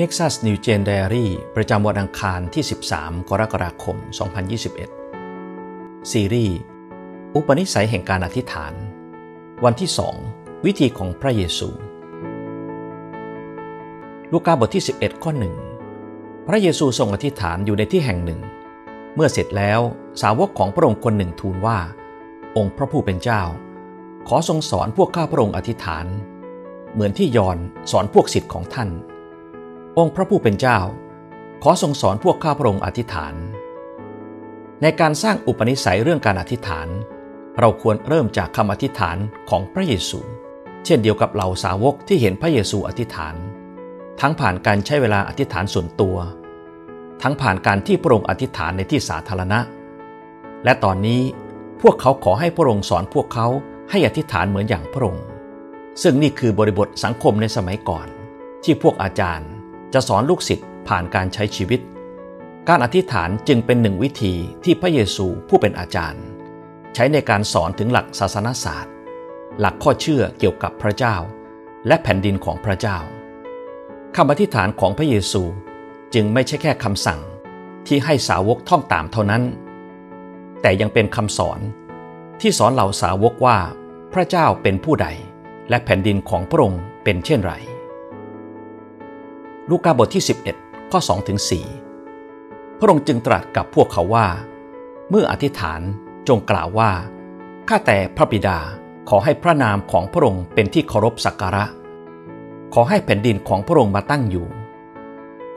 Nexus New Gen Diary ประจำวันอังคารที่ 13 กรกฎาคม 2021 ซีรีส์ อุปนิสัยแห่งการอธิษฐาน วันที่ 2 วิธีของพระเยซู ลูกาบทที่ 11 ข้อ1พระเยซูทรงอธิษฐานอยู่ในที่แห่งหนึ่ง เมื่อเสร็จแล้วสาวกของพระองค์คนหนึ่งทูลว่า องค์พระผู้เป็นเจ้า ขอทรงสอนพวกข้าพระองค์อธิษฐาน เหมือนที่ยอนสอนพวกศิษย์ของท่าน องค์พระผู้เป็นเจ้า ขอทรงสอนพวกข้าพระองค์อธิษฐาน ในการสร้างอุปนิสัยเรื่องการอธิษฐาน เราควรเริ่มจากคำอธิษฐานของพระเยซู เช่นเดียวกับเหล่าสาวกที่เห็นพระเยซูอธิษฐาน ทั้งผ่านการใช้เวลาอธิษฐานส่วนตัว ทั้งผ่านการที่พระองค์อธิษฐานในที่สาธารณะ และตอนนี้พวกเขาขอให้พระองค์สอนพวกเขาให้อธิษฐานเหมือนอย่างพระองค์ ซึ่งนี่คือบริบทสังคมในสมัยก่อน ที่พวกอาจารย์ จะสอนลูกศิษย์ผ่านการใช้ชีวิต การอธิษฐานจึงเป็นหนึ่งวิธีที่พระเยซูผู้เป็นอาจารย์ ใช้ในการสอนถึงหลักศาสนศาสตร์ หลักข้อเชื่อเกี่ยวกับพระเจ้า และแผ่นดินของพระเจ้าคำอธิษฐานของพระเยซูจึงไม่ใช่แค่คำสั่งที่ให้สาวกท่องตามเท่านั้น แต่ยังเป็นคำสอนที่สอนเหล่าสาวกว่าพระเจ้าเป็นผู้ใด และแผ่นดินของพระองค์เป็นเช่นไร ลูกาบทที่ 11 ข้อ2ถึง4พระองค์จึงตรัสกับพวกเขาว่า เมื่ออธิษฐานจงกล่าวว่า ข้าแต่พระบิดาขอให้พระนามของพระองค์เป็นที่เคารพสักการะ ขอให้แผ่นดินของพระองค์มาตั้งอยู่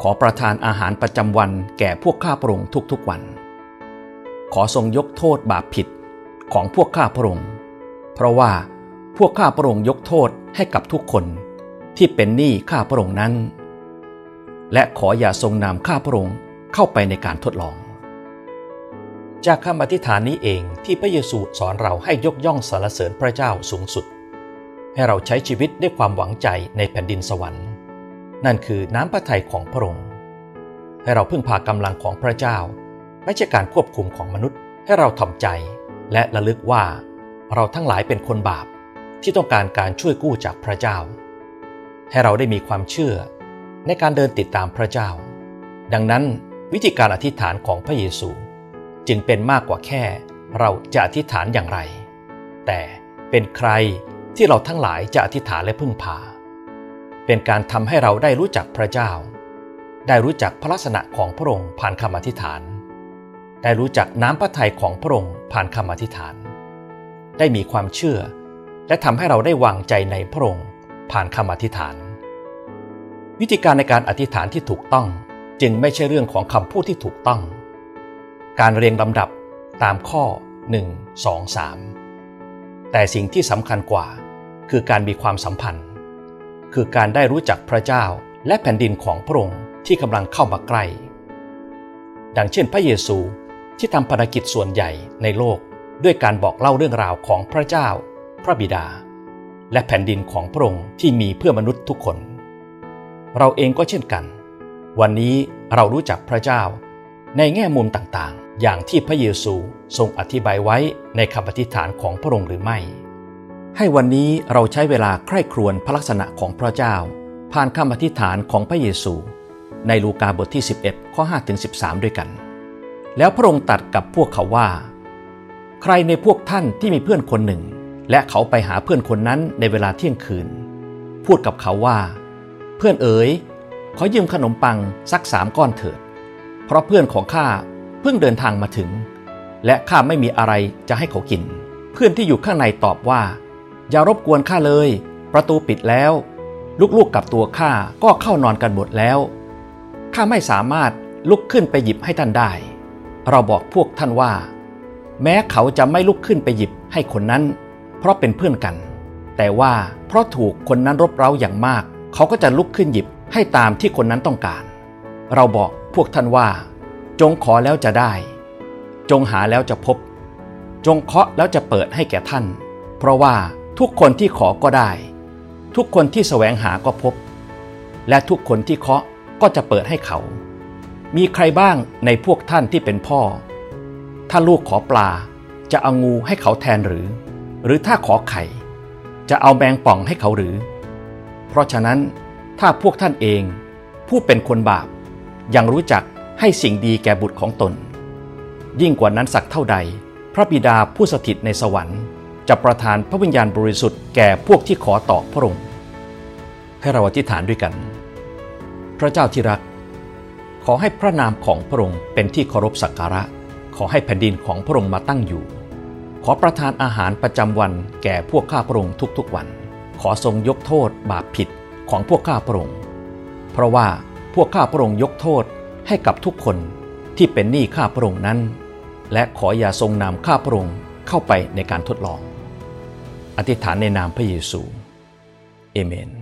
ขอประทานอาหารประจำวันแก่พวกข้าพระองค์ทุกๆวัน ขอทรงยกโทษบาปผิดของพวกข้าพระองค์ เพราะว่าพวกข้าพระองค์ยกโทษให้กับทุกคน ที่เป็นหนี้ข้าพระองค์นั้น และขออย่าทรงนำข้าพระองค์เข้าไปในการทดลอง จากคำอธิษฐานนี้เองที่พระเยซูสอนเราให้ยกย่องสรรเสริญพระเจ้าสูงสุด ให้เราใช้ชีวิตด้วยความหวังใจในแผ่นดินสวรรค์ นั่นคือน้ำพระทัยของพระองค์ ให้เราพึ่งพากำลังของพระเจ้า ไม่ใช่การควบคุมของมนุษย์ให้เราทำใจ และระลึกว่า เราทั้งหลายเป็นคนบาปที่ต้องการการช่วยกู้จากพระเจ้า ให้เราได้มีความเชื่อ ในการเดินติดตามพระเจ้า ดังนั้นวิธีการอธิษฐานของพระเยซูจึงเป็นมากกว่าแค่ เราจะอธิษฐานอย่างไร แต่เป็นใครที่เราทั้งหลายจะอธิษฐานและพึ่งพา เป็นการทำให้เราได้รู้จักพระเจ้า ได้รู้จักพระลักษณะของพระองค์ผ่านคำอธิษฐาน ได้รู้จักน้ำพระทัยของพระองค์ผ่านคำอธิษฐาน ได้มีความเชื่อ และทำให้เราได้วางใจในพระองค์ผ่านคำอธิษฐาน วิธีการในการอธิษฐานที่ถูกต้อง จึงไม่ใช่เรื่องของคำพูดที่ถูกต้อง การเรียงลำดับตามข้อ 1 2 3 แต่สิ่งที่สำคัญกว่า คือการมีความสัมพันธ์ คือการได้รู้จักพระเจ้าและแผ่นดินของพระองค์ที่กำลังเข้ามาใกล้ ดังเช่นพระเยซูที่ทำภารกิจส่วนใหญ่ในโลกด้วยการบอกเล่าเรื่องราวของพระเจ้า พระบิดา และแผ่นดินของพระองค์ที่มีเพื่อมนุษย์ทุกคน เราเองก็เช่นกัน วันนี้เรารู้จักพระเจ้า ในแง่มุมต่างๆ อย่างที่พระเยซูทรงอธิบายไว้ในคำอธิษฐานของพระองค์หรือไม่ ให้วันนี้เราใช้เวลาใคร่ครวญพระลักษณะของพระเจ้า ผ่านคำอธิษฐานของพระเยซู ในลูกาบทที่ 11 ข้อ5ถึง13 ด้วยกัน แล้วพระองค์ตัดกับพวกเขาว่า ใครในพวกท่านที่มีเพื่อนคนหนึ่ง และเขาไปหาเพื่อนคนนั้นในเวลาเที่ยงคืน พูดกับเขาว่า เพื่อนเอ๋ยขอยืมขนมปังสักสามก้อนเถิด เพราะเพื่อนของข้าเพิ่งเดินทางมาถึง และข้าไม่มีอะไรจะให้เขากิน เพื่อนที่อยู่ข้างในตอบว่า อย่ารบกวนข้าเลย ประตูปิดแล้ว ลูกๆกับตัวข้าก็เข้านอนกันหมดแล้วข้าไม่สามารถลุกขึ้นไปหยิบให้ท่านได้ เราบอกพวกท่านว่า แม้เขาจะไม่ลุกขึ้นไปหยิบให้คนนั้น เพราะเป็นเพื่อนกัน แต่ว่าเพราะถูกคนนั้นรบเร้าอย่างมาก เขาก็จะลุกขึ้นหยิบให้ตามที่คนนั้นต้องการ เราบอกพวกท่านว่า จงขอแล้วจะได้ จงหาแล้วจะพบ จงเคาะแล้วจะเปิดให้แก่ท่าน เพราะว่าทุกคนที่ขอก็ได้ ทุกคนที่แสวงหาก็พบ และทุกคนที่เคาะก็จะเปิดให้เขา มีใครบ้างในพวกท่านที่เป็นพ่อ ถ้าลูกขอปลาจะเอางูให้เขาแทนหรือ หรือถ้าขอไข่ จะเอาแมงป่องให้เขาหรือ เพราะฉะนั้นถ้าพวกท่านเอง ผู้เป็นคนบาป ยังรู้จักให้สิ่งดีแก่บุตรของตน ยิ่งกว่านั้นสักเท่าใด พระบิดาผู้สถิตในสวรรค์จะประทานพระวิญญาณบริสุทธิ์แก่พวกที่ขอต่อพระองค์ ให้เราอธิษฐานด้วยกัน พระเจ้าที่รัก ขอให้พระนามของพระองค์เป็นที่เคารพสักการะ ขอให้แผ่นดินของพระองค์มาตั้งอยู่ ขอประทานอาหารประจำวันแก่พวกข้าพระองค์ทุกๆวัน ขอทรงยกโทษบาปผิดของพวกข้าพระองค์ เพราะว่าพวกข้าพระองค์ยกโทษให้กับทุกคนที่เป็นหนี้ข้าพระองค์นั้น และขออย่าทรงนำข้าพระองค์เข้าไปในการทดลอง อธิษฐานในนามพระเยซู เอเมน